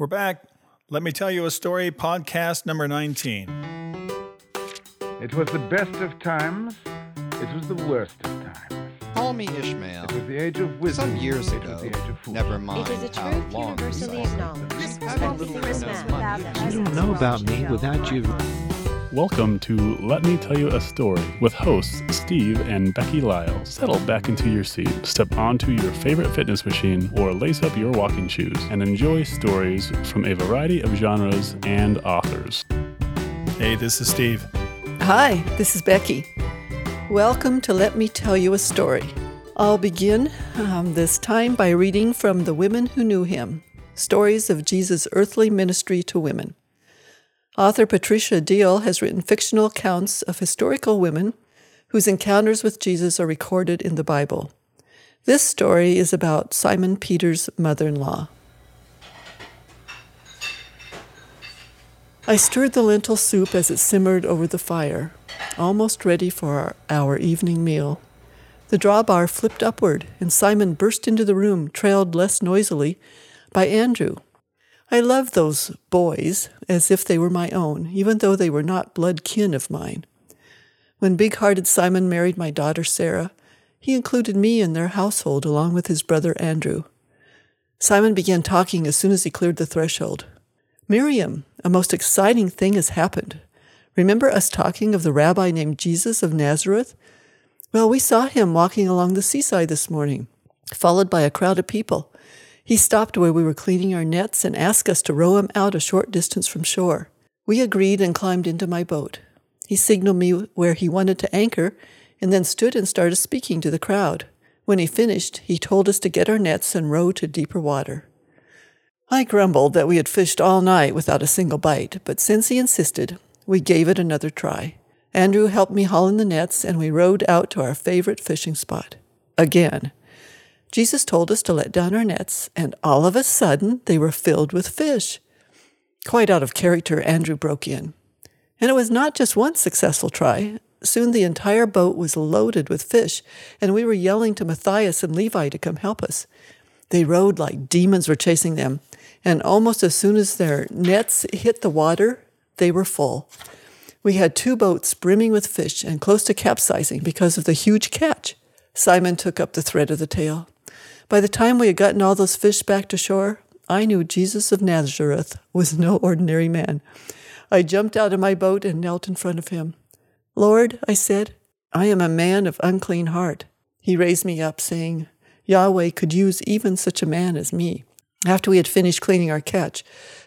We're back. Let me tell you a story, podcast number 19. It was the best of times. It was the worst of times. Call me Ishmael. It was the age of wisdom. Some years it ago, was the age of never mind It is a how truth long universally acknowledged. Have a little This enough man money. You don't know about me without you. Welcome to Let Me Tell You a Story with hosts Steve and Becky Lyle. Settle back into your seat, step onto your favorite fitness machine, or lace up your walking shoes and enjoy stories from a variety of genres and authors. Hey, this is Steve. Hi, this is Becky. Welcome to Let Me Tell You a Story. I'll begin um, this time by reading from The Women Who Knew Him Stories of Jesus' Earthly Ministry to Women. Author Patricia Deal has written fictional accounts of historical women whose encounters with Jesus are recorded in the Bible. This story is about Simon Peter's mother in law. I stirred the lentil soup as it simmered over the fire, almost ready for our, our evening meal. The drawbar flipped upward, and Simon burst into the room, trailed less noisily by Andrew. I loved those boys as if they were my own, even though they were not blood kin of mine. When big hearted Simon married my daughter Sarah, he included me in their household along with his brother Andrew. Simon began talking as soon as he cleared the threshold. Miriam, a most exciting thing has happened. Remember us talking of the rabbi named Jesus of Nazareth? Well, we saw him walking along the seaside this morning, followed by a crowd of people. He stopped where we were cleaning our nets and asked us to row him out a short distance from shore. We agreed and climbed into my boat. He signaled me where he wanted to anchor and then stood and started speaking to the crowd. When he finished, he told us to get our nets and row to deeper water. I grumbled that we had fished all night without a single bite, but since he insisted, we gave it another try. Andrew helped me haul in the nets, and we rowed out to our favorite fishing spot. Again. Jesus told us to let down our nets, and all of a sudden they were filled with fish. Quite out of character, Andrew broke in. And it was not just one successful try. Soon the entire boat was loaded with fish, and we were yelling to Matthias and Levi to come help us. They rowed like demons were chasing them, and almost as soon as their nets hit the water, they were full. We had two boats brimming with fish and close to capsizing because of the huge catch. Simon took up the thread of the tale. By the time we had gotten all those fish back to shore, I knew Jesus of Nazareth was no ordinary man. I jumped out of my boat and knelt in front of him. Lord, I said, I am a man of unclean heart. He raised me up, saying, Yahweh could use even such a man as me. After we had finished cleaning our catch,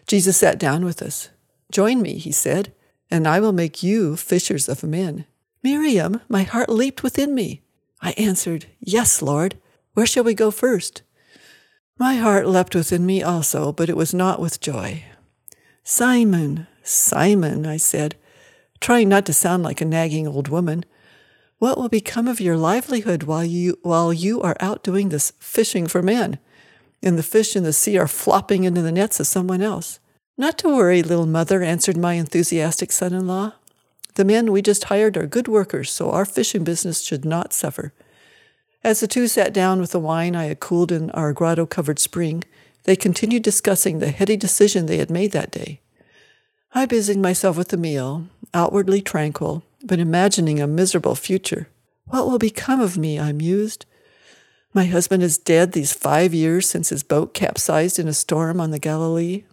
Jesus sat down with us. Join me, he said, and I will make you fishers of men. Miriam, my heart leaped within me. I answered, Yes, Lord. Where shall we go first? My heart leapt within me also, but it was not with joy. Simon, Simon, I said, trying not to sound like a nagging old woman, what will become of your livelihood while you while you are out doing this fishing for men? And the fish in the sea are flopping into the nets of someone else. Not to worry, little mother, answered my enthusiastic son in law. The men we just hired are good workers, so our fishing business should not suffer. As the two sat down with the wine I had cooled in our grotto covered spring, they continued discussing the heady decision they had made that day. I busied myself with the meal, outwardly tranquil, but imagining a miserable future. What will become of me? I mused. My husband is dead these five years since his boat capsized in a storm on the Galilee.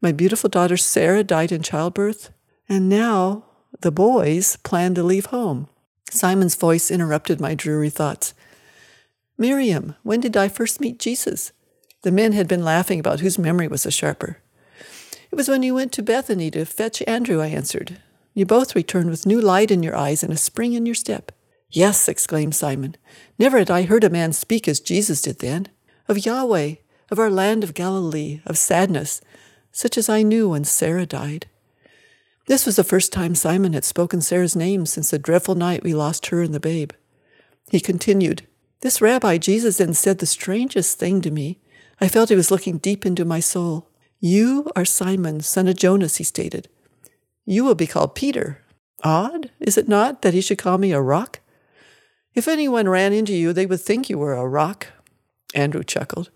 My beautiful daughter Sarah died in childbirth, and now the boys plan to leave home. Simon's voice interrupted my dreary thoughts. Miriam, when did I first meet Jesus? The men had been laughing about whose memory was the sharper. It was when you went to Bethany to fetch Andrew, I answered. You both returned with new light in your eyes and a spring in your step. Yes, exclaimed Simon. Never had I heard a man speak as Jesus did then. Of Yahweh, of our land of Galilee, of sadness, such as I knew when Sarah died. This was the first time Simon had spoken Sarah's name since the dreadful night we lost her and the babe. He continued, This Rabbi Jesus then said the strangest thing to me. I felt he was looking deep into my soul. You are Simon, son of Jonas, he stated. You will be called Peter. Odd, is it not, that he should call me a rock? If anyone ran into you, they would think you were a rock. Andrew chuckled.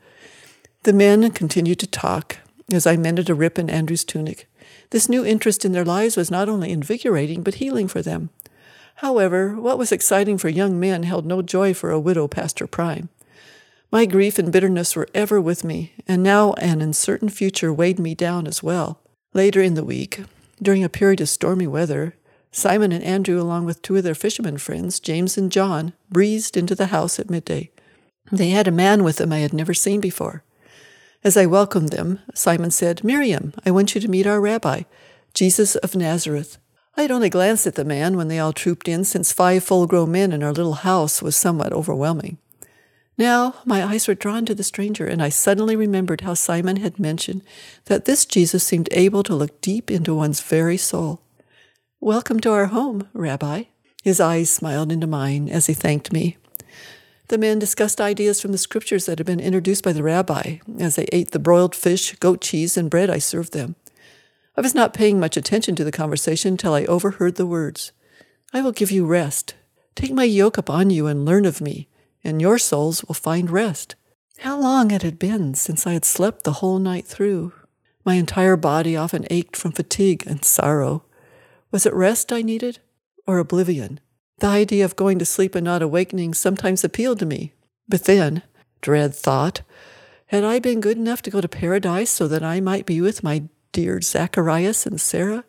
The men continued to talk, as I mended a rip in Andrew's tunic. This new interest in their lives was not only invigorating, but healing for them. However, what was exciting for young men held no joy for a widow past her prime. My grief and bitterness were ever with me, and now an uncertain future weighed me down as well. Later in the week, during a period of stormy weather, Simon and Andrew, along with two of their fishermen friends, James and John, breezed into the house at midday. They had a man with them I had never seen before. As I welcomed them, Simon said, Miriam, I want you to meet our rabbi, Jesus of Nazareth. I had only glanced at the man when they all trooped in, since five full grown men in our little house was somewhat overwhelming. Now my eyes were drawn to the stranger, and I suddenly remembered how Simon had mentioned that this Jesus seemed able to look deep into one's very soul. Welcome to our home, Rabbi. His eyes smiled into mine as he thanked me. The men discussed ideas from the scriptures that had been introduced by the rabbi as they ate the broiled fish, goat cheese, and bread I served them. I was not paying much attention to the conversation till I overheard the words I will give you rest. Take my yoke upon you and learn of me and your souls will find rest. How long it had been since I had slept the whole night through. My entire body often ached from fatigue and sorrow. Was it rest I needed, or oblivion? The idea of going to sleep and not awakening sometimes appealed to me. But then, dread thought, had I been good enough to go to paradise so that I might be with my dear Zacharias and Sarah?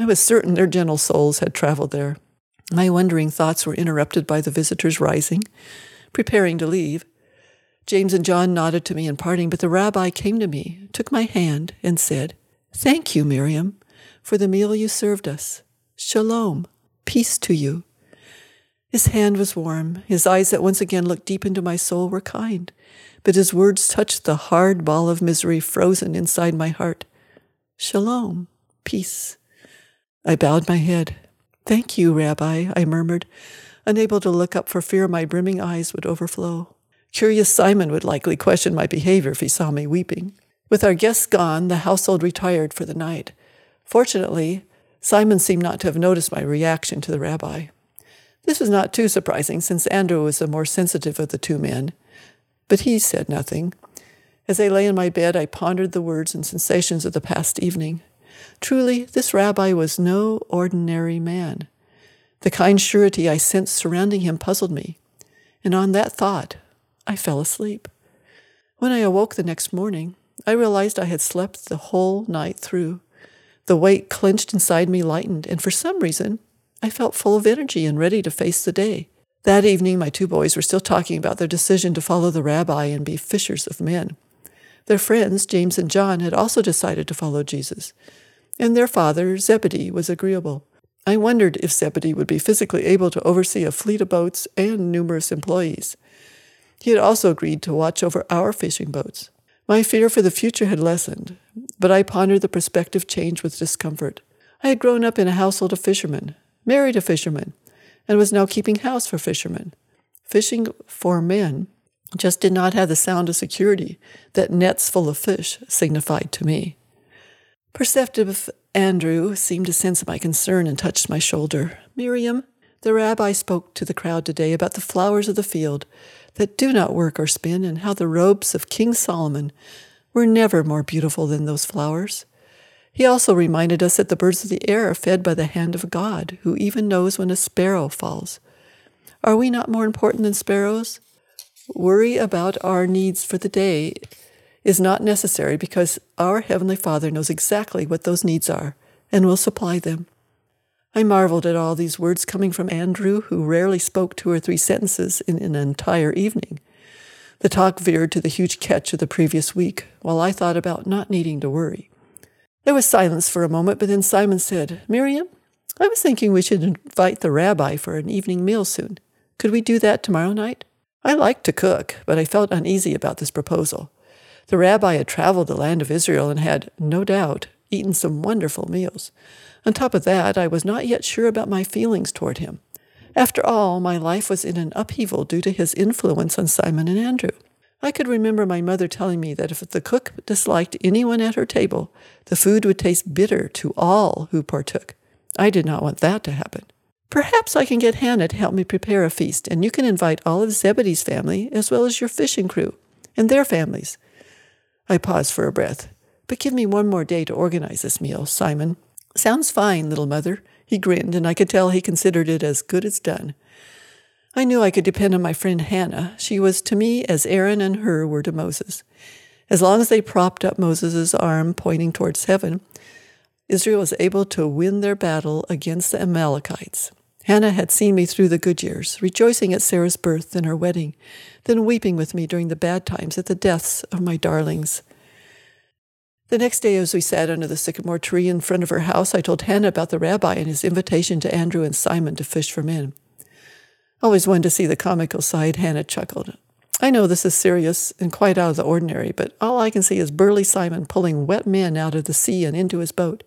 I was certain their gentle souls had traveled there. My wondering thoughts were interrupted by the visitors rising, preparing to leave. James and John nodded to me in parting, but the rabbi came to me, took my hand, and said, Thank you, Miriam, for the meal you served us. Shalom, peace to you. His hand was warm. His eyes that once again looked deep into my soul were kind, but his words touched the hard ball of misery frozen inside my heart. Shalom, peace. I bowed my head. Thank you, Rabbi, I murmured, unable to look up for fear my brimming eyes would overflow. Curious Simon would likely question my behavior if he saw me weeping. With our guests gone, the household retired for the night. Fortunately, Simon seemed not to have noticed my reaction to the rabbi. This was not too surprising, since Andrew was the more sensitive of the two men. But he said nothing. As I lay in my bed, I pondered the words and sensations of the past evening. Truly, this rabbi was no ordinary man. The kind surety I sensed surrounding him puzzled me, and on that thought I fell asleep. When I awoke the next morning, I realized I had slept the whole night through. The weight clenched inside me lightened, and for some reason, I felt full of energy and ready to face the day. That evening, my two boys were still talking about their decision to follow the rabbi and be fishers of men. Their friends, James and John, had also decided to follow Jesus, and their father, Zebedee, was agreeable. I wondered if Zebedee would be physically able to oversee a fleet of boats and numerous employees. He had also agreed to watch over our fishing boats. My fear for the future had lessened, but I pondered the prospective change with discomfort. I had grown up in a household of fishermen, married a fisherman, and was now keeping house for fishermen. Fishing for men just did not have the sound of security that nets full of fish signified to me. Perceptive Andrew seemed to sense my concern and touched my shoulder. Miriam, the rabbi spoke to the crowd today about the flowers of the field that do not work or spin, and how the robes of King Solomon were never more beautiful than those flowers. He also reminded us that the birds of the air are fed by the hand of God, who even knows when a sparrow falls. Are we not more important than sparrows? Worry about our needs for the day is not necessary because our Heavenly Father knows exactly what those needs are and will supply them. I marveled at all these words coming from Andrew, who rarely spoke two or three sentences in an entire evening. The talk veered to the huge catch of the previous week, while I thought about not needing to worry. There was silence for a moment, but then Simon said, Miriam, I was thinking we should invite the rabbi for an evening meal soon. Could we do that tomorrow night? I like to cook, but I felt uneasy about this proposal. The rabbi had traveled the land of Israel and had, no doubt, eaten some wonderful meals. On top of that, I was not yet sure about my feelings toward him. After all, my life was in an upheaval due to his influence on Simon and Andrew. I could remember my mother telling me that if the cook disliked anyone at her table, the food would taste bitter to all who partook. I did not want that to happen. Perhaps I can get Hannah to help me prepare a feast, and you can invite all of Zebedee's family as well as your fishing crew and their families. I paused for a breath. But give me one more day to organize this meal, Simon. Sounds fine, little mother. He grinned, and I could tell he considered it as good as done. I knew I could depend on my friend Hannah. She was to me as Aaron and Hur were to Moses. As long as they propped up Moses' arm pointing towards heaven, Israel was able to win their battle against the Amalekites. Hannah had seen me through the good years, rejoicing at Sarah's birth and her wedding, then weeping with me during the bad times at the deaths of my darlings. The next day, as we sat under the sycamore tree in front of her house, I told Hannah about the rabbi and his invitation to Andrew and Simon to fish for men. Always wanted to see the comical side, Hannah chuckled. I know this is serious and quite out of the ordinary, but all I can see is burly Simon pulling wet men out of the sea and into his boat.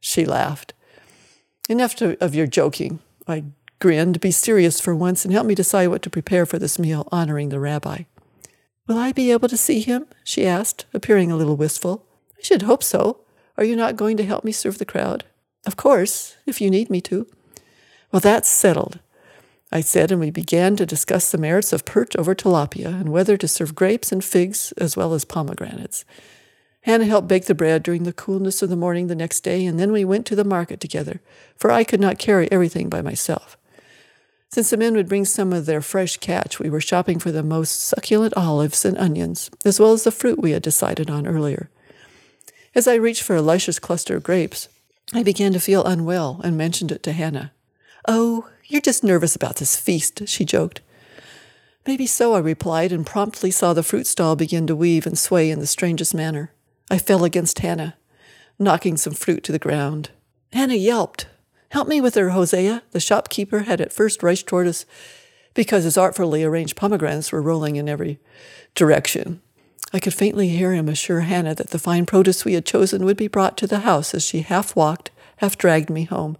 She laughed. Enough to, of your joking. I grinned. Be serious for once and help me decide what to prepare for this meal honoring the rabbi. Will I be able to see him? she asked, appearing a little wistful. I should hope so. Are you not going to help me serve the crowd? Of course, if you need me to. Well, that's settled. I said, and we began to discuss the merits of perch over tilapia and whether to serve grapes and figs as well as pomegranates. Hannah helped bake the bread during the coolness of the morning the next day, and then we went to the market together, for I could not carry everything by myself. Since the men would bring some of their fresh catch, we were shopping for the most succulent olives and onions, as well as the fruit we had decided on earlier. As I reached for a luscious cluster of grapes, I began to feel unwell and mentioned it to Hannah. Oh, you're just nervous about this feast, she joked. Maybe so, I replied, and promptly saw the fruit stall begin to weave and sway in the strangest manner. I fell against Hannah, knocking some fruit to the ground. Hannah yelped. Help me with her, Hosea. The shopkeeper had at first rushed toward us because his artfully arranged pomegranates were rolling in every direction. I could faintly hear him assure Hannah that the fine produce we had chosen would be brought to the house as she half walked, half dragged me home.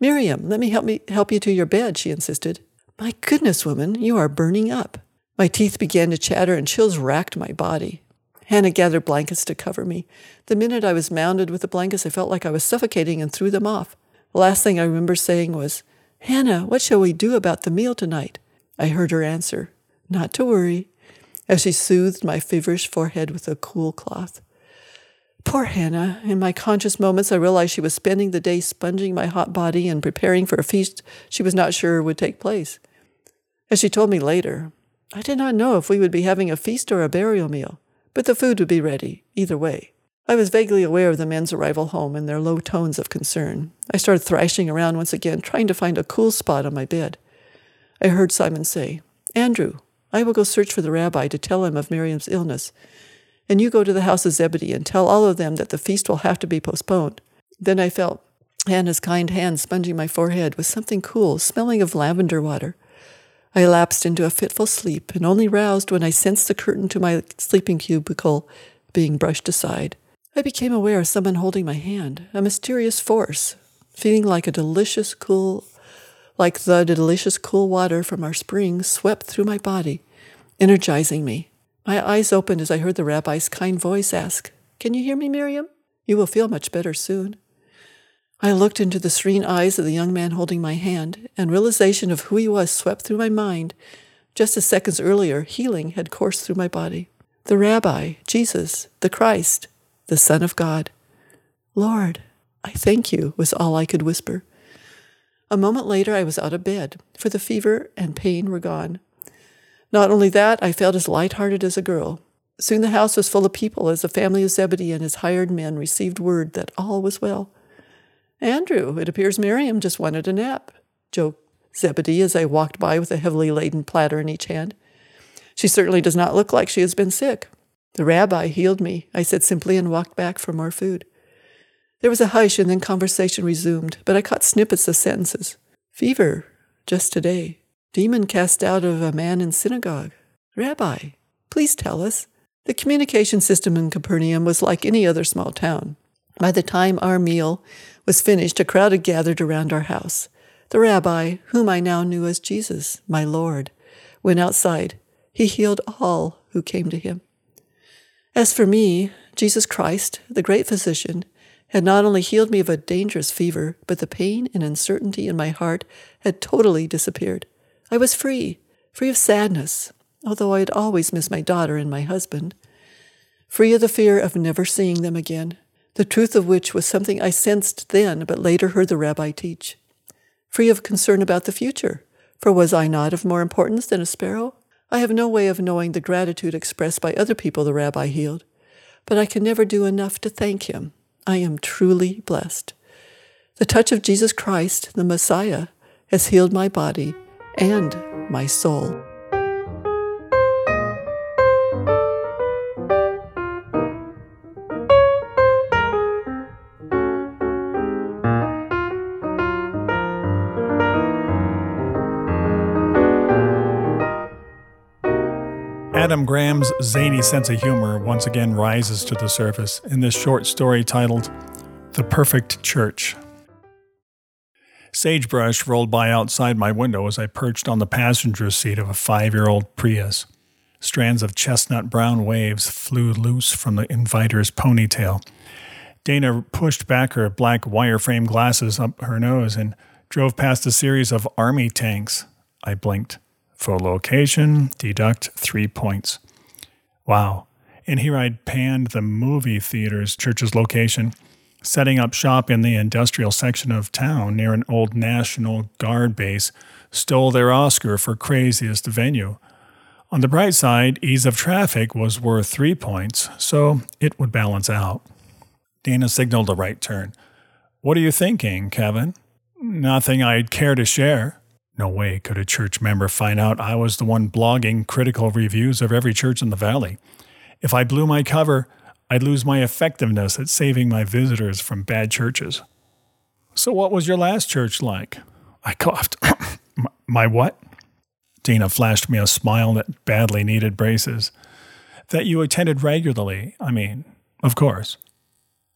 Miriam, let me help me help you to your bed, she insisted. My goodness, woman, you are burning up. My teeth began to chatter and chills racked my body. Hannah gathered blankets to cover me. The minute I was mounded with the blankets, I felt like I was suffocating and threw them off. The last thing I remember saying was, Hannah, what shall we do about the meal tonight? I heard her answer, Not to worry, as she soothed my feverish forehead with a cool cloth. Poor Hannah. In my conscious moments, I realized she was spending the day sponging my hot body and preparing for a feast she was not sure would take place. As she told me later, I did not know if we would be having a feast or a burial meal but the food would be ready, either way. I was vaguely aware of the men's arrival home and their low tones of concern. I started thrashing around once again, trying to find a cool spot on my bed. I heard Simon say, Andrew, I will go search for the rabbi to tell him of Miriam's illness, and you go to the house of Zebedee and tell all of them that the feast will have to be postponed. Then I felt Hannah's kind hand sponging my forehead with something cool, smelling of lavender water. I lapsed into a fitful sleep and only roused when I sensed the curtain to my sleeping cubicle being brushed aside. I became aware of someone holding my hand, a mysterious force, feeling like a delicious cool like the delicious cool water from our spring swept through my body, energizing me. My eyes opened as I heard the rabbi's kind voice ask, Can you hear me, Miriam? You will feel much better soon. I looked into the serene eyes of the young man holding my hand, and realization of who he was swept through my mind. Just as seconds earlier, healing had coursed through my body. The Rabbi, Jesus, the Christ, the Son of God. Lord, I thank you, was all I could whisper. A moment later, I was out of bed, for the fever and pain were gone. Not only that, I felt as light-hearted as a girl. Soon the house was full of people as the family of Zebedee and his hired men received word that all was well. Andrew, it appears Miriam just wanted a nap, joked Zebedee as I walked by with a heavily laden platter in each hand. She certainly does not look like she has been sick. The rabbi healed me, I said simply and walked back for more food. There was a hush and then conversation resumed, but I caught snippets of sentences. Fever, just today. Demon cast out of a man in synagogue. Rabbi, please tell us. The communication system in Capernaum was like any other small town. By the time our meal was finished, a crowd had gathered around our house. The rabbi, whom I now knew as Jesus, my Lord, went outside. He healed all who came to him. As for me, Jesus Christ, the great physician, had not only healed me of a dangerous fever, but the pain and uncertainty in my heart had totally disappeared. I was free, free of sadness, although I had always missed my daughter and my husband. free of the fear of never seeing them again, the truth of which was something I sensed then but later heard the rabbi teach, free of concern about the future, for was I not of more importance than a sparrow? I have no way of knowing the gratitude expressed by other people the rabbi healed, but I can never do enough to thank him. I am truly blessed. The touch of Jesus Christ, the Messiah, has healed my body and my soul. Adam Graham's zany sense of humor once again rises to the surface in this short story titled The Perfect Church. Sagebrush rolled by outside my window as I perched on the passenger seat of a five year old Prius. Strands of chestnut brown waves flew loose from the inviter's ponytail. Dana pushed back her black wireframe glasses up her nose and drove past a series of army tanks. I blinked. For location, deduct three points. Wow. And here I'd panned the movie theater's church's location, setting up shop in the industrial section of town near an old National Guard base, stole their Oscar for craziest venue. On the bright side, ease of traffic was worth three points, so it would balance out. Dana signaled a right turn. What are you thinking, Kevin? Nothing I'd care to share. No way could a church member find out I was the one blogging critical reviews of every church in the valley. If I blew my cover, I'd lose my effectiveness at saving my visitors from bad churches. So, what was your last church like? I coughed. my what? Dana flashed me a smile that badly needed braces. That you attended regularly, I mean, of course.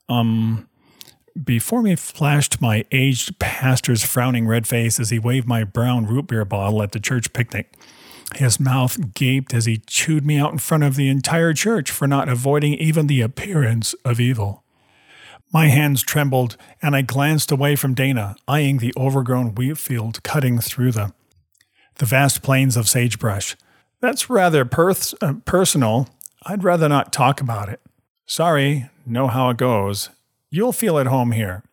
Um, before me flashed my aged pastor's frowning red face as he waved my brown root beer bottle at the church picnic. His mouth gaped as he chewed me out in front of the entire church for not avoiding even the appearance of evil. My hands trembled, and I glanced away from Dana, eyeing the overgrown wheat field cutting through the, the vast plains of sagebrush. That's rather perth- uh, personal. I'd rather not talk about it. Sorry, know how it goes. You'll feel at home here.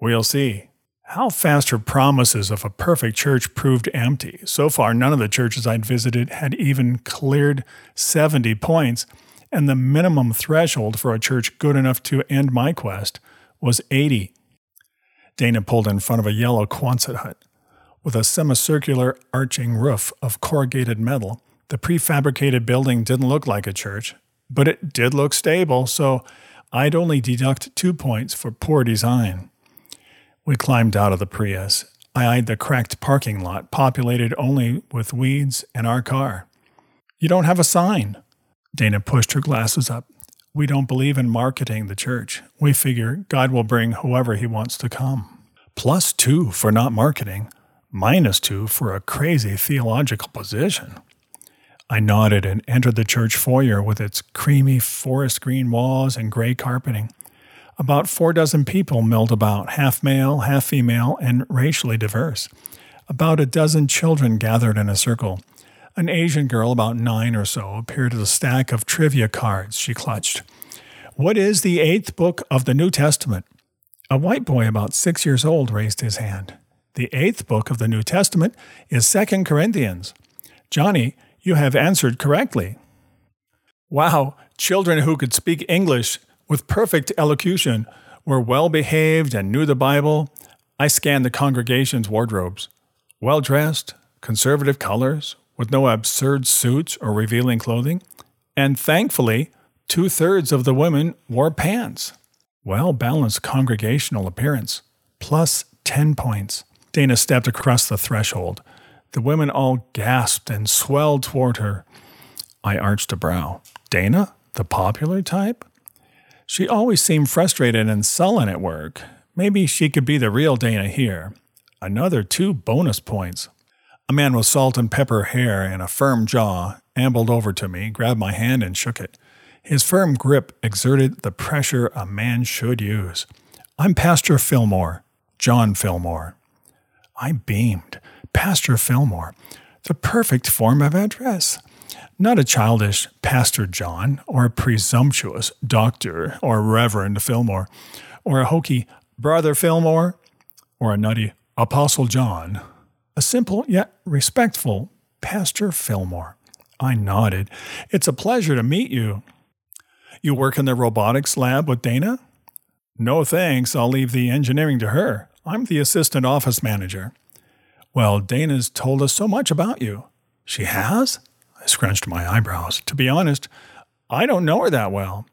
We'll see. How fast her promises of a perfect church proved empty. So far, none of the churches I'd visited had even cleared 70 points, and the minimum threshold for a church good enough to end my quest was 80. Dana pulled in front of a yellow Quonset hut. With a semicircular arching roof of corrugated metal, the prefabricated building didn't look like a church, but it did look stable, so I'd only deduct two points for poor design. We climbed out of the Prius. I eyed the cracked parking lot, populated only with weeds and our car. You don't have a sign. Dana pushed her glasses up. We don't believe in marketing the church. We figure God will bring whoever he wants to come. Plus two for not marketing, minus two for a crazy theological position. I nodded and entered the church foyer with its creamy forest green walls and gray carpeting. About four dozen people milled about, half male, half female, and racially diverse. About a dozen children gathered in a circle. An Asian girl, about nine or so, appeared at a stack of trivia cards she clutched. What is the eighth book of the New Testament? A white boy about six years old raised his hand. The eighth book of the New Testament is Second Corinthians. Johnny, you have answered correctly. Wow, children who could speak English with perfect elocution were well behaved and knew the Bible. I scanned the congregation's wardrobes. Well dressed, conservative colors, with no absurd suits or revealing clothing. And thankfully, two thirds of the women wore pants. Well balanced congregational appearance, plus 10 points. Dana stepped across the threshold. The women all gasped and swelled toward her. I arched a brow. Dana? The popular type? She always seemed frustrated and sullen at work. Maybe she could be the real Dana here. Another two bonus points. A man with salt and pepper hair and a firm jaw ambled over to me, grabbed my hand, and shook it. His firm grip exerted the pressure a man should use. I'm Pastor Fillmore, John Fillmore. I beamed. Pastor Fillmore. The perfect form of address. Not a childish Pastor John, or a presumptuous Doctor or Reverend Fillmore, or a hokey Brother Fillmore, or a nutty Apostle John. A simple yet respectful Pastor Fillmore. I nodded. It's a pleasure to meet you. You work in the robotics lab with Dana? No thanks, I'll leave the engineering to her. I'm the assistant office manager. Well, Dana's told us so much about you. She has? Scrunched my eyebrows. To be honest, I don't know her that well.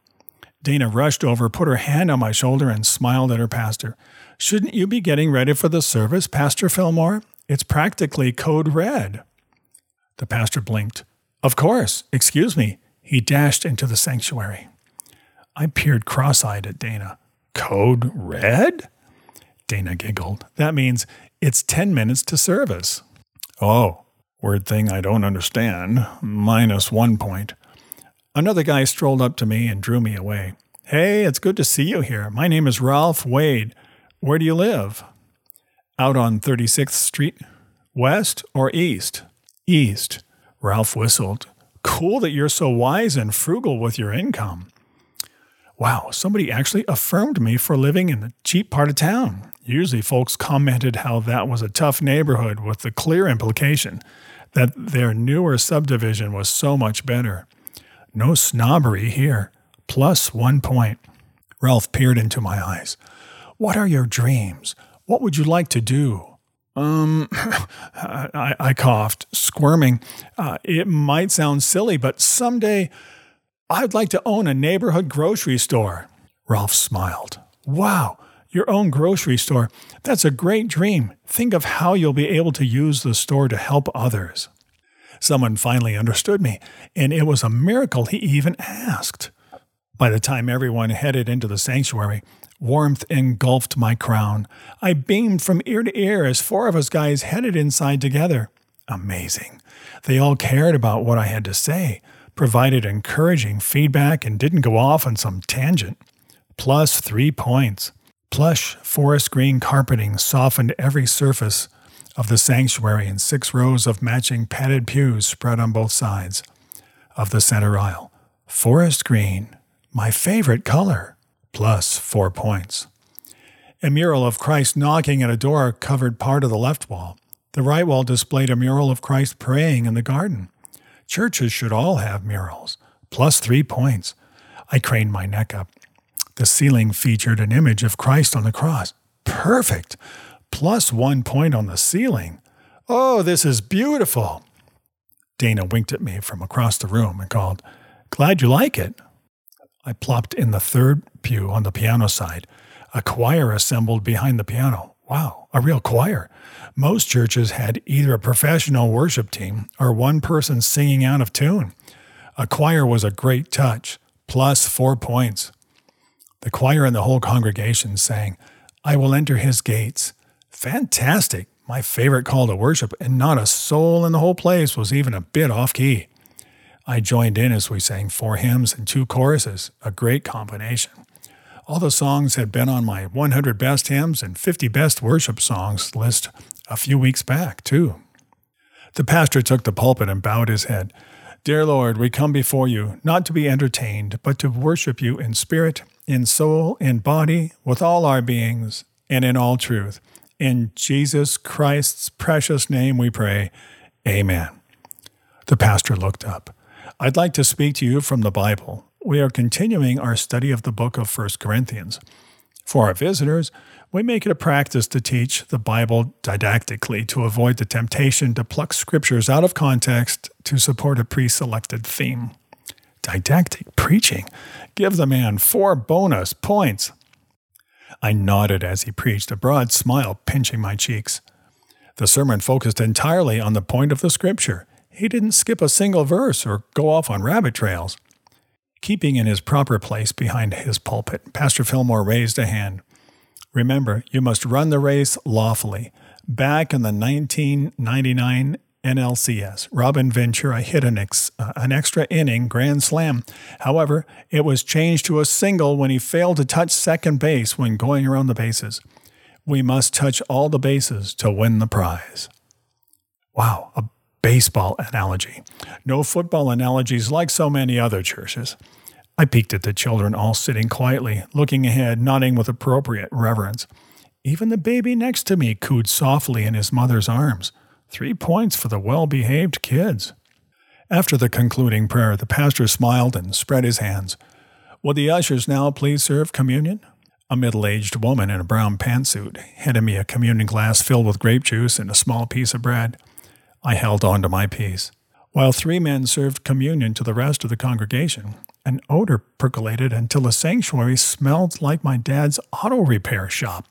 Dana rushed over, put her hand on my shoulder, and smiled at her pastor. Shouldn't you be getting ready for the service, Pastor Fillmore? It's practically code red. The pastor blinked. Of course. Excuse me. He dashed into the sanctuary. I peered cross eyed at Dana. Code red? Dana giggled. That means it's 10 minutes to service. Oh, word thing I don't understand. Minus one point. Another guy strolled up to me and drew me away. Hey, it's good to see you here. My name is Ralph Wade. Where do you live? Out on 36th Street? West or east? East. Ralph whistled. Cool that you're so wise and frugal with your income. Wow, somebody actually affirmed me for living in the cheap part of town. Usually, folks commented how that was a tough neighborhood with the clear implication that their newer subdivision was so much better. No snobbery here. Plus one point. Ralph peered into my eyes. What are your dreams? What would you like to do? Um, I, I, coughed, squirming. Uh, it might sound silly, but someday I'd like to own a neighborhood grocery store. Ralph smiled. Wow, your own grocery store. That's a great dream. Think of how you'll be able to use the store to help others. Someone finally understood me, and it was a miracle he even asked. By the time everyone headed into the sanctuary, Warmth engulfed my crown. I beamed from ear to ear as four of us guys headed inside together. Amazing. They all cared about what I had to say, provided encouraging feedback, and didn't go off on some tangent. Plus three points. Plush forest green carpeting softened every surface of the sanctuary in six rows of matching padded pews spread on both sides of the center aisle. Forest green, my favorite color plus four points. A mural of Christ knocking at a door covered part of the left wall. The right wall displayed a mural of Christ praying in the garden. Churches should all have murals, plus three points. I craned my neck up. The ceiling featured an image of Christ on the cross. Perfect! Plus one point on the ceiling. Oh, this is beautiful! Dana winked at me from across the room and called, Glad you like it. I plopped in the third pew on the piano side. A choir assembled behind the piano. Wow, a real choir. Most churches had either a professional worship team or one person singing out of tune. A choir was a great touch, plus four points. The choir and the whole congregation sang, I will enter his gates. Fantastic, my favorite call to worship, and not a soul in the whole place was even a bit off key. I joined in as we sang four hymns and two choruses, a great combination. All the songs had been on my 100 best hymns and 50 best worship songs list a few weeks back, too. The pastor took the pulpit and bowed his head. Dear Lord, we come before you, not to be entertained, but to worship you in spirit, in soul, in body, with all our beings, and in all truth. In Jesus Christ's precious name we pray. Amen. The pastor looked up. I'd like to speak to you from the Bible. We are continuing our study of the book of 1 Corinthians. For our visitors, we make it a practice to teach the Bible didactically to avoid the temptation to pluck scriptures out of context to support a pre selected theme. Didactic preaching. Give the man four bonus points. I nodded as he preached, a broad smile pinching my cheeks. The sermon focused entirely on the point of the scripture he didn't skip a single verse or go off on rabbit trails. Keeping in his proper place behind his pulpit, Pastor Fillmore raised a hand. Remember, you must run the race lawfully. Back in the 1999 NLCS, Robin Ventura hit an, ex, uh, an extra inning grand slam. However, it was changed to a single when he failed to touch second base when going around the bases. We must touch all the bases to win the prize. Wow, a baseball analogy. No football analogies like so many other churches. I peeked at the children all sitting quietly, looking ahead, nodding with appropriate reverence. Even the baby next to me cooed softly in his mother's arms. Three points for the well behaved kids. After the concluding prayer, the pastor smiled and spread his hands. Will the ushers now please serve communion? A middle aged woman in a brown pantsuit handed me a communion glass filled with grape juice and a small piece of bread. I held on to my piece. While three men served communion to the rest of the congregation, an odor percolated until the sanctuary smelled like my dad's auto repair shop.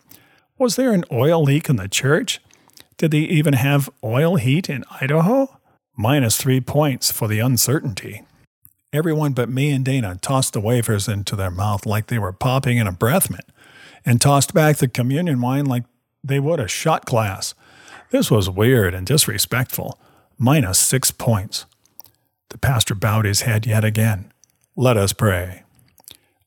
Was there an oil leak in the church? Did they even have oil heat in Idaho? Minus three points for the uncertainty. Everyone but me and Dana tossed the wafers into their mouth like they were popping in a breath mint, and tossed back the communion wine like they would a shot glass. This was weird and disrespectful. Minus six points. The pastor bowed his head yet again. Let us pray.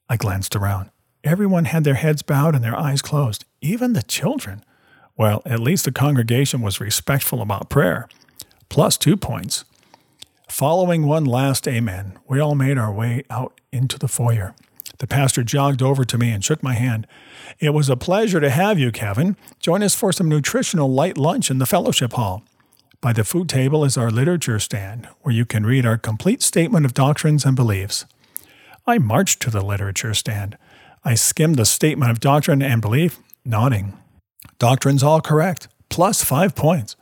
I glanced around. Everyone had their heads bowed and their eyes closed, even the children. Well, at least the congregation was respectful about prayer. Plus two points. Following one last amen, we all made our way out into the foyer. The pastor jogged over to me and shook my hand. It was a pleasure to have you, Kevin. Join us for some nutritional light lunch in the fellowship hall. By the food table is our literature stand, where you can read our complete statement of doctrines and beliefs. I marched to the literature stand. I skimmed the statement of doctrine and belief, nodding. Doctrine's all correct, plus five points.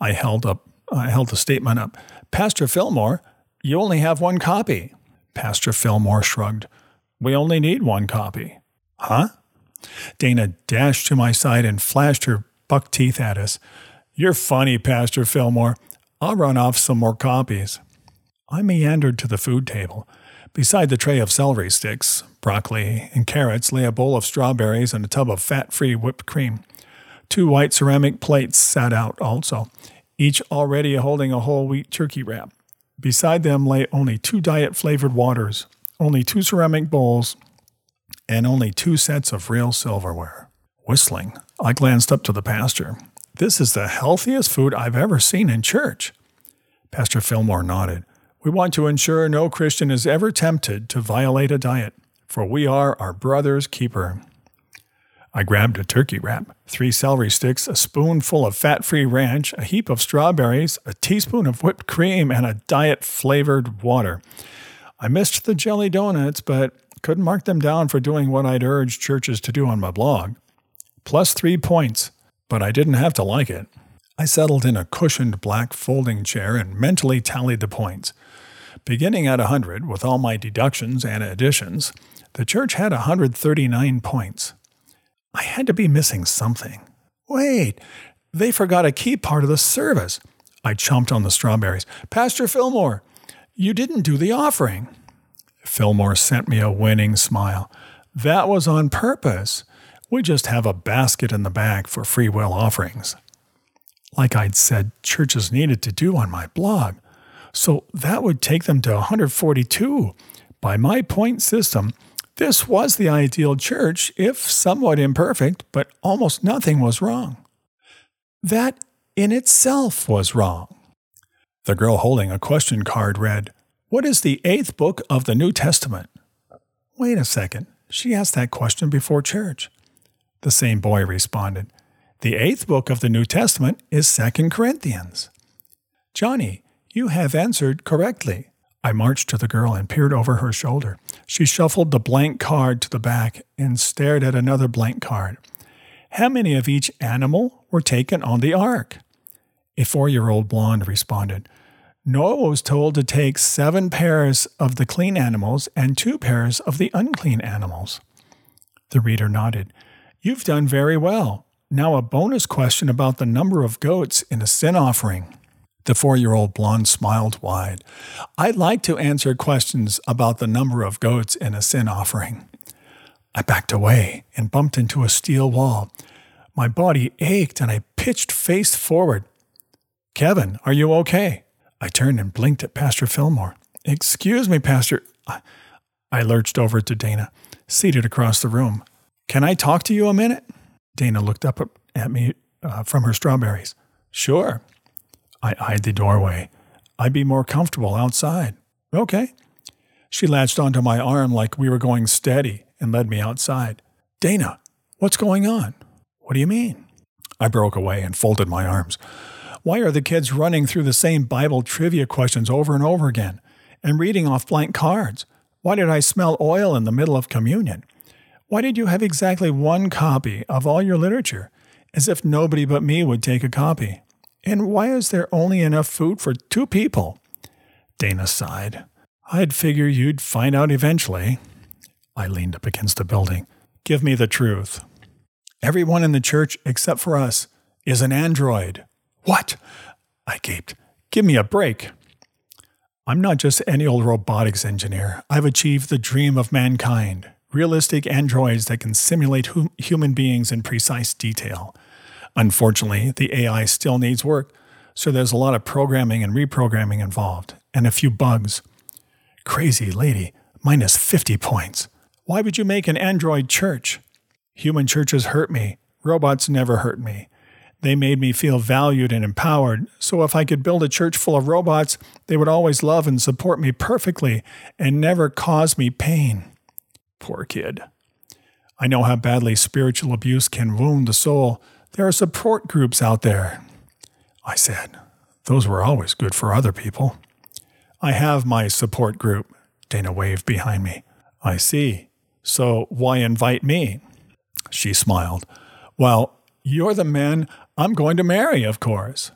I held up I held the statement up. Pastor Fillmore, you only have one copy. Pastor Fillmore shrugged. We only need one copy. Huh? Dana dashed to my side and flashed her buck teeth at us. You're funny, Pastor Fillmore. I'll run off some more copies. I meandered to the food table. Beside the tray of celery sticks, broccoli, and carrots lay a bowl of strawberries and a tub of fat free whipped cream. Two white ceramic plates sat out also, each already holding a whole wheat turkey wrap. Beside them lay only two diet flavored waters, only two ceramic bowls, and only two sets of real silverware. Whistling, I glanced up to the pastor. This is the healthiest food I've ever seen in church. Pastor Fillmore nodded. We want to ensure no Christian is ever tempted to violate a diet, for we are our brother's keeper. I grabbed a turkey wrap, three celery sticks, a spoonful of fat free ranch, a heap of strawberries, a teaspoon of whipped cream, and a diet flavored water. I missed the jelly donuts, but couldn't mark them down for doing what I'd urged churches to do on my blog. Plus three points, but I didn't have to like it. I settled in a cushioned black folding chair and mentally tallied the points. Beginning at a 100, with all my deductions and additions, the church had a 139 points. I had to be missing something. Wait, they forgot a key part of the service. I chomped on the strawberries. Pastor Fillmore, you didn't do the offering. Fillmore sent me a winning smile. That was on purpose. We just have a basket in the back for free will offerings. Like I'd said churches needed to do on my blog. So that would take them to 142. By my point system, this was the ideal church, if somewhat imperfect, but almost nothing was wrong. That in itself was wrong. The girl holding a question card read, What is the eighth book of the New Testament? Wait a second. She asked that question before church. The same boy responded, The eighth book of the New Testament is Second Corinthians. Johnny, you have answered correctly. I marched to the girl and peered over her shoulder. She shuffled the blank card to the back and stared at another blank card. How many of each animal were taken on the ark? A four year old blonde responded. Noah was told to take seven pairs of the clean animals and two pairs of the unclean animals. The reader nodded. You've done very well. Now, a bonus question about the number of goats in a sin offering. The four year old blonde smiled wide. I'd like to answer questions about the number of goats in a sin offering. I backed away and bumped into a steel wall. My body ached and I pitched face forward. Kevin, are you okay? I turned and blinked at Pastor Fillmore. Excuse me, Pastor. I, lurched over to Dana, seated across the room. Can I talk to you a minute? Dana looked up at me uh, from her strawberries. Sure. I eyed the doorway. I'd be more comfortable outside. Okay. She latched onto my arm like we were going steady and led me outside. Dana, what's going on? What do you mean? I broke away and folded my arms. Why are the kids running through the same Bible trivia questions over and over again and reading off blank cards? Why did I smell oil in the middle of communion? Why did you have exactly one copy of all your literature, as if nobody but me would take a copy? And why is there only enough food for two people? Dana sighed. I'd figure you'd find out eventually. I leaned up against the building. Give me the truth. Everyone in the church, except for us, is an android. What? I gaped. Give me a break. I'm not just any old robotics engineer. I've achieved the dream of mankind realistic androids that can simulate hum- human beings in precise detail. Unfortunately, the AI still needs work, so there's a lot of programming and reprogramming involved, and a few bugs. Crazy lady, minus 50 points. Why would you make an android church? Human churches hurt me. Robots never hurt me. They made me feel valued and empowered, so if I could build a church full of robots, they would always love and support me perfectly and never cause me pain. Poor kid. I know how badly spiritual abuse can wound the soul. There are support groups out there. I said, Those were always good for other people. I have my support group. Dana waved behind me. I see. So why invite me? She smiled. Well, you're the man I'm going to marry, of course.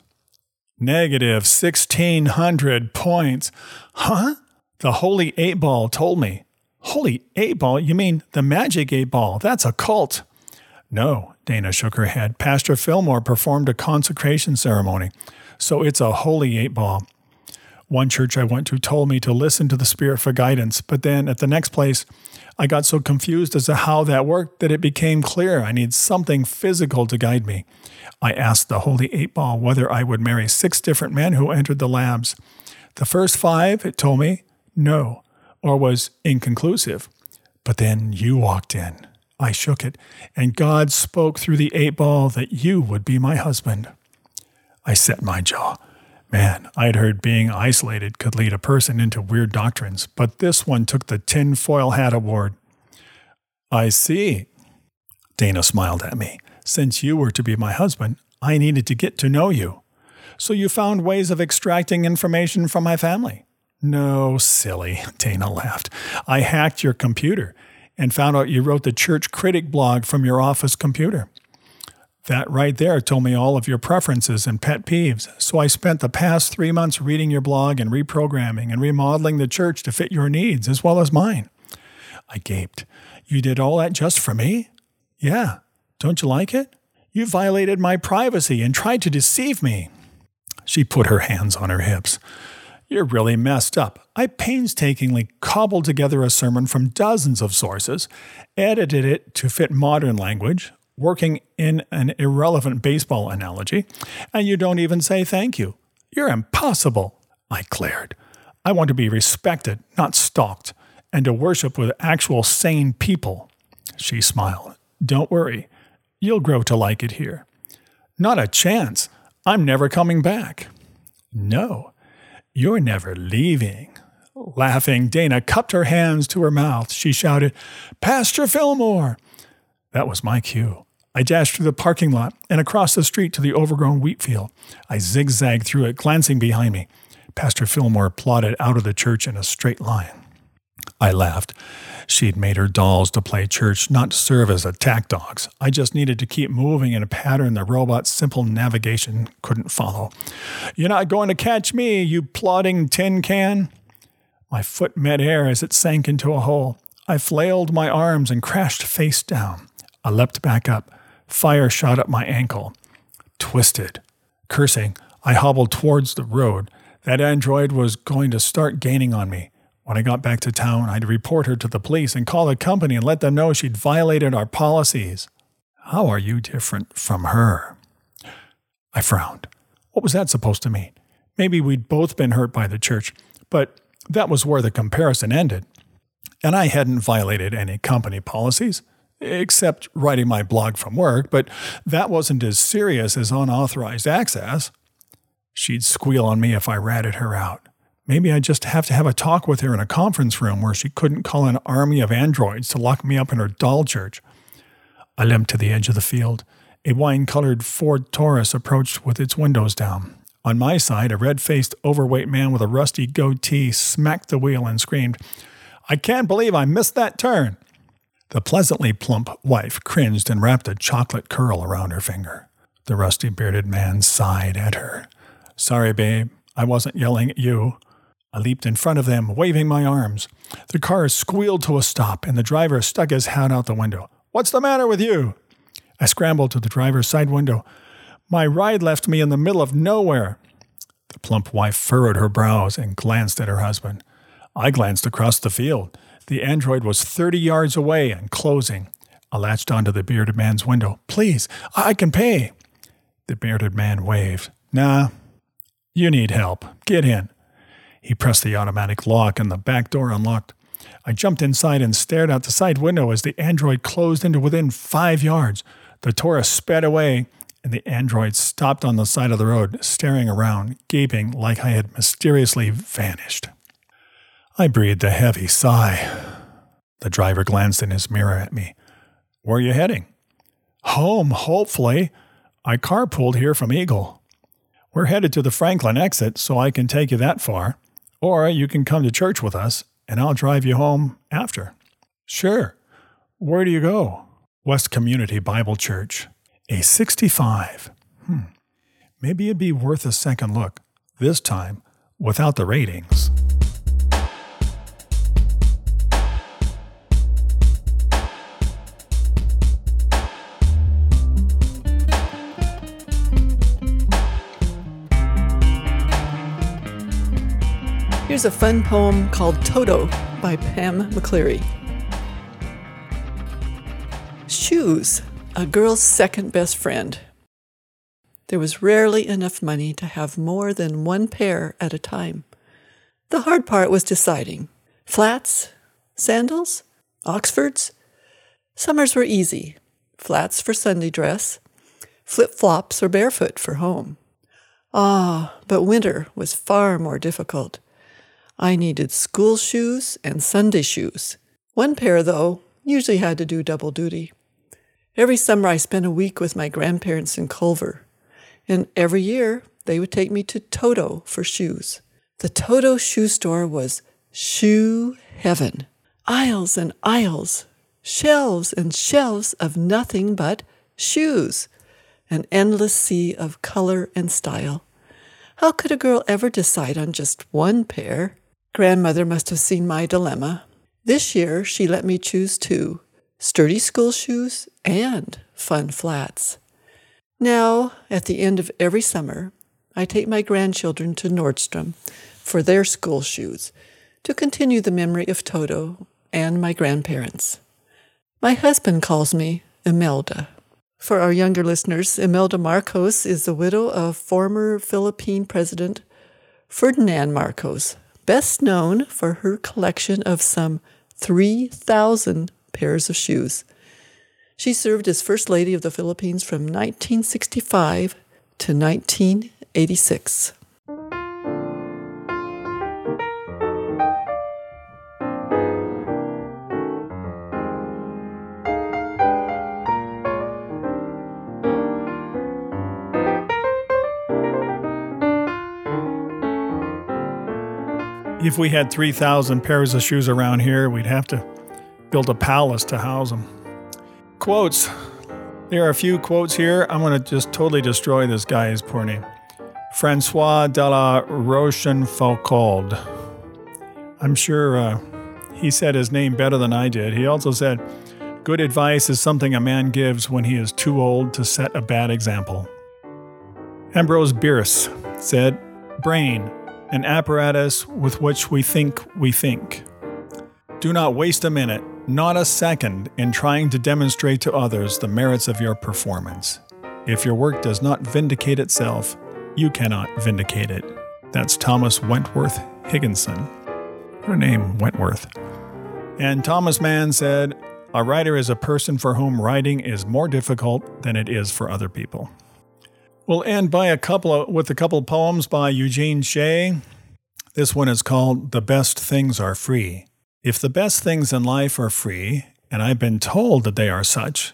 Negative 1,600 points. Huh? The Holy Eight Ball told me. Holy eight ball? You mean the magic eight ball? That's a cult. No, Dana shook her head. Pastor Fillmore performed a consecration ceremony, so it's a holy eight ball. One church I went to told me to listen to the Spirit for guidance, but then at the next place, I got so confused as to how that worked that it became clear I need something physical to guide me. I asked the Holy Eight Ball whether I would marry six different men who entered the labs. The first five, it told me, no or was inconclusive. But then you walked in. I shook it, and God spoke through the eight ball that you would be my husband. I set my jaw. Man, I'd heard being isolated could lead a person into weird doctrines, but this one took the tinfoil hat award. I see. Dana smiled at me. Since you were to be my husband, I needed to get to know you. So you found ways of extracting information from my family. No, silly, Dana laughed. I hacked your computer and found out you wrote the church critic blog from your office computer. That right there told me all of your preferences and pet peeves. So I spent the past three months reading your blog and reprogramming and remodeling the church to fit your needs as well as mine. I gaped. You did all that just for me? Yeah. Don't you like it? You violated my privacy and tried to deceive me. She put her hands on her hips. You're really messed up. I painstakingly cobbled together a sermon from dozens of sources, edited it to fit modern language, working in an irrelevant baseball analogy, and you don't even say thank you. You're impossible, I glared. I want to be respected, not stalked, and to worship with actual sane people. She smiled. Don't worry. You'll grow to like it here. Not a chance. I'm never coming back. No. You're never leaving. Laughing, Dana cupped her hands to her mouth. She shouted, Pastor Fillmore! That was my cue. I dashed through the parking lot and across the street to the overgrown wheat field. I zigzagged through it, glancing behind me. Pastor Fillmore plodded out of the church in a straight line. I laughed. She'd made her dolls to play church, not to serve as attack dogs. I just needed to keep moving in a pattern the robot's simple navigation couldn't follow. You're not going to catch me, you plodding tin can. My foot met air as it sank into a hole. I flailed my arms and crashed face down. I leapt back up. Fire shot up my ankle. Twisted. Cursing, I hobbled towards the road. That android was going to start gaining on me. When I got back to town, I'd report her to the police and call the company and let them know she'd violated our policies. How are you different from her? I frowned. What was that supposed to mean? Maybe we'd both been hurt by the church, but that was where the comparison ended. And I hadn't violated any company policies, except writing my blog from work, but that wasn't as serious as unauthorized access. She'd squeal on me if I ratted her out. Maybe I'd just have to have a talk with her in a conference room where she couldn't call an army of androids to lock me up in her doll church. I limped to the edge of the field. A wine colored Ford Taurus approached with its windows down. On my side, a red faced, overweight man with a rusty goatee smacked the wheel and screamed, I can't believe I missed that turn. The pleasantly plump wife cringed and wrapped a chocolate curl around her finger. The rusty bearded man sighed at her. Sorry, babe, I wasn't yelling at you. I leaped in front of them, waving my arms. The car squealed to a stop, and the driver stuck his hat out the window. What's the matter with you? I scrambled to the driver's side window. My ride left me in the middle of nowhere. The plump wife furrowed her brows and glanced at her husband. I glanced across the field. The android was 30 yards away and closing. I latched onto the bearded man's window. Please, I can pay. The bearded man waved. Nah, you need help. Get in. He pressed the automatic lock and the back door unlocked. I jumped inside and stared out the side window as the android closed into within five yards. The Taurus sped away, and the android stopped on the side of the road, staring around, gaping like I had mysteriously vanished. I breathed a heavy sigh. The driver glanced in his mirror at me. Where are you heading? Home, hopefully. I carpooled here from Eagle. We're headed to the Franklin exit, so I can take you that far. Or you can come to church with us, and I'll drive you home after. Sure. Where do you go? West Community Bible Church. A 65. Hmm. Maybe it'd be worth a second look, this time without the ratings. Here's a fun poem called Toto by Pam McCleary. Shoes, a girl's second best friend. There was rarely enough money to have more than one pair at a time. The hard part was deciding flats, sandals, Oxfords. Summers were easy flats for Sunday dress, flip flops or barefoot for home. Ah, but winter was far more difficult. I needed school shoes and Sunday shoes. One pair, though, usually had to do double duty. Every summer I spent a week with my grandparents in Culver, and every year they would take me to Toto for shoes. The Toto shoe store was shoe heaven. Aisles and aisles, shelves and shelves of nothing but shoes, an endless sea of color and style. How could a girl ever decide on just one pair? Grandmother must have seen my dilemma. This year, she let me choose two sturdy school shoes and fun flats. Now, at the end of every summer, I take my grandchildren to Nordstrom for their school shoes to continue the memory of Toto and my grandparents. My husband calls me Imelda. For our younger listeners, Imelda Marcos is the widow of former Philippine President Ferdinand Marcos, best known for her collection of some 3,000 pairs of shoes. She served as First Lady of the Philippines from 1965 to 1986. If we had 3,000 pairs of shoes around here, we'd have to build a palace to house them. Quotes. There are a few quotes here. I'm going to just totally destroy this guy's poor name. Francois de la Rochefoucauld. I'm sure uh, he said his name better than I did. He also said, Good advice is something a man gives when he is too old to set a bad example. Ambrose Bierce said, Brain, an apparatus with which we think we think. Do not waste a minute, not a second, in trying to demonstrate to others the merits of your performance. If your work does not vindicate itself, you cannot vindicate it. That's Thomas Wentworth Higginson. Her name, Wentworth. And Thomas Mann said, A writer is a person for whom writing is more difficult than it is for other people. We'll end by a couple of, with a couple of poems by Eugene Shea. This one is called The Best Things Are Free. If the best things in life are free, and I've been told that they are such,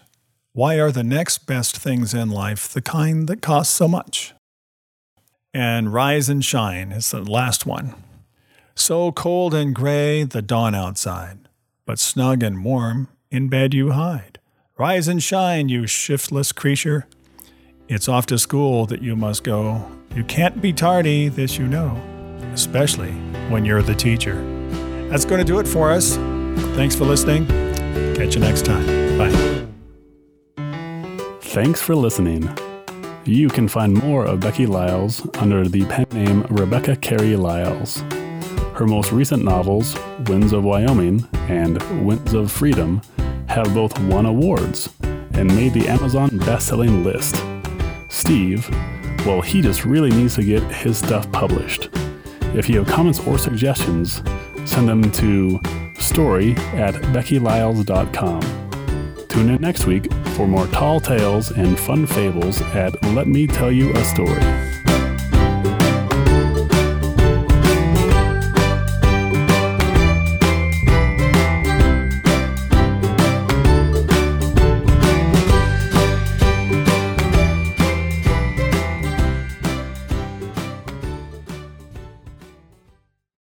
why are the next best things in life the kind that cost so much? And Rise and Shine is the last one. So cold and gray the dawn outside, but snug and warm in bed you hide. Rise and shine, you shiftless creature. It's off to school that you must go. You can't be tardy, this you know, especially when you're the teacher. That's going to do it for us. Thanks for listening. Catch you next time. Bye. Thanks for listening. You can find more of Becky Lyles under the pen name Rebecca Carey Lyles. Her most recent novels, Winds of Wyoming and Winds of Freedom, have both won awards and made the Amazon best-selling list. Steve, well, he just really needs to get his stuff published. If you have comments or suggestions, send them to story at beckylyles.com. Tune in next week for more tall tales and fun fables at Let Me Tell You a Story.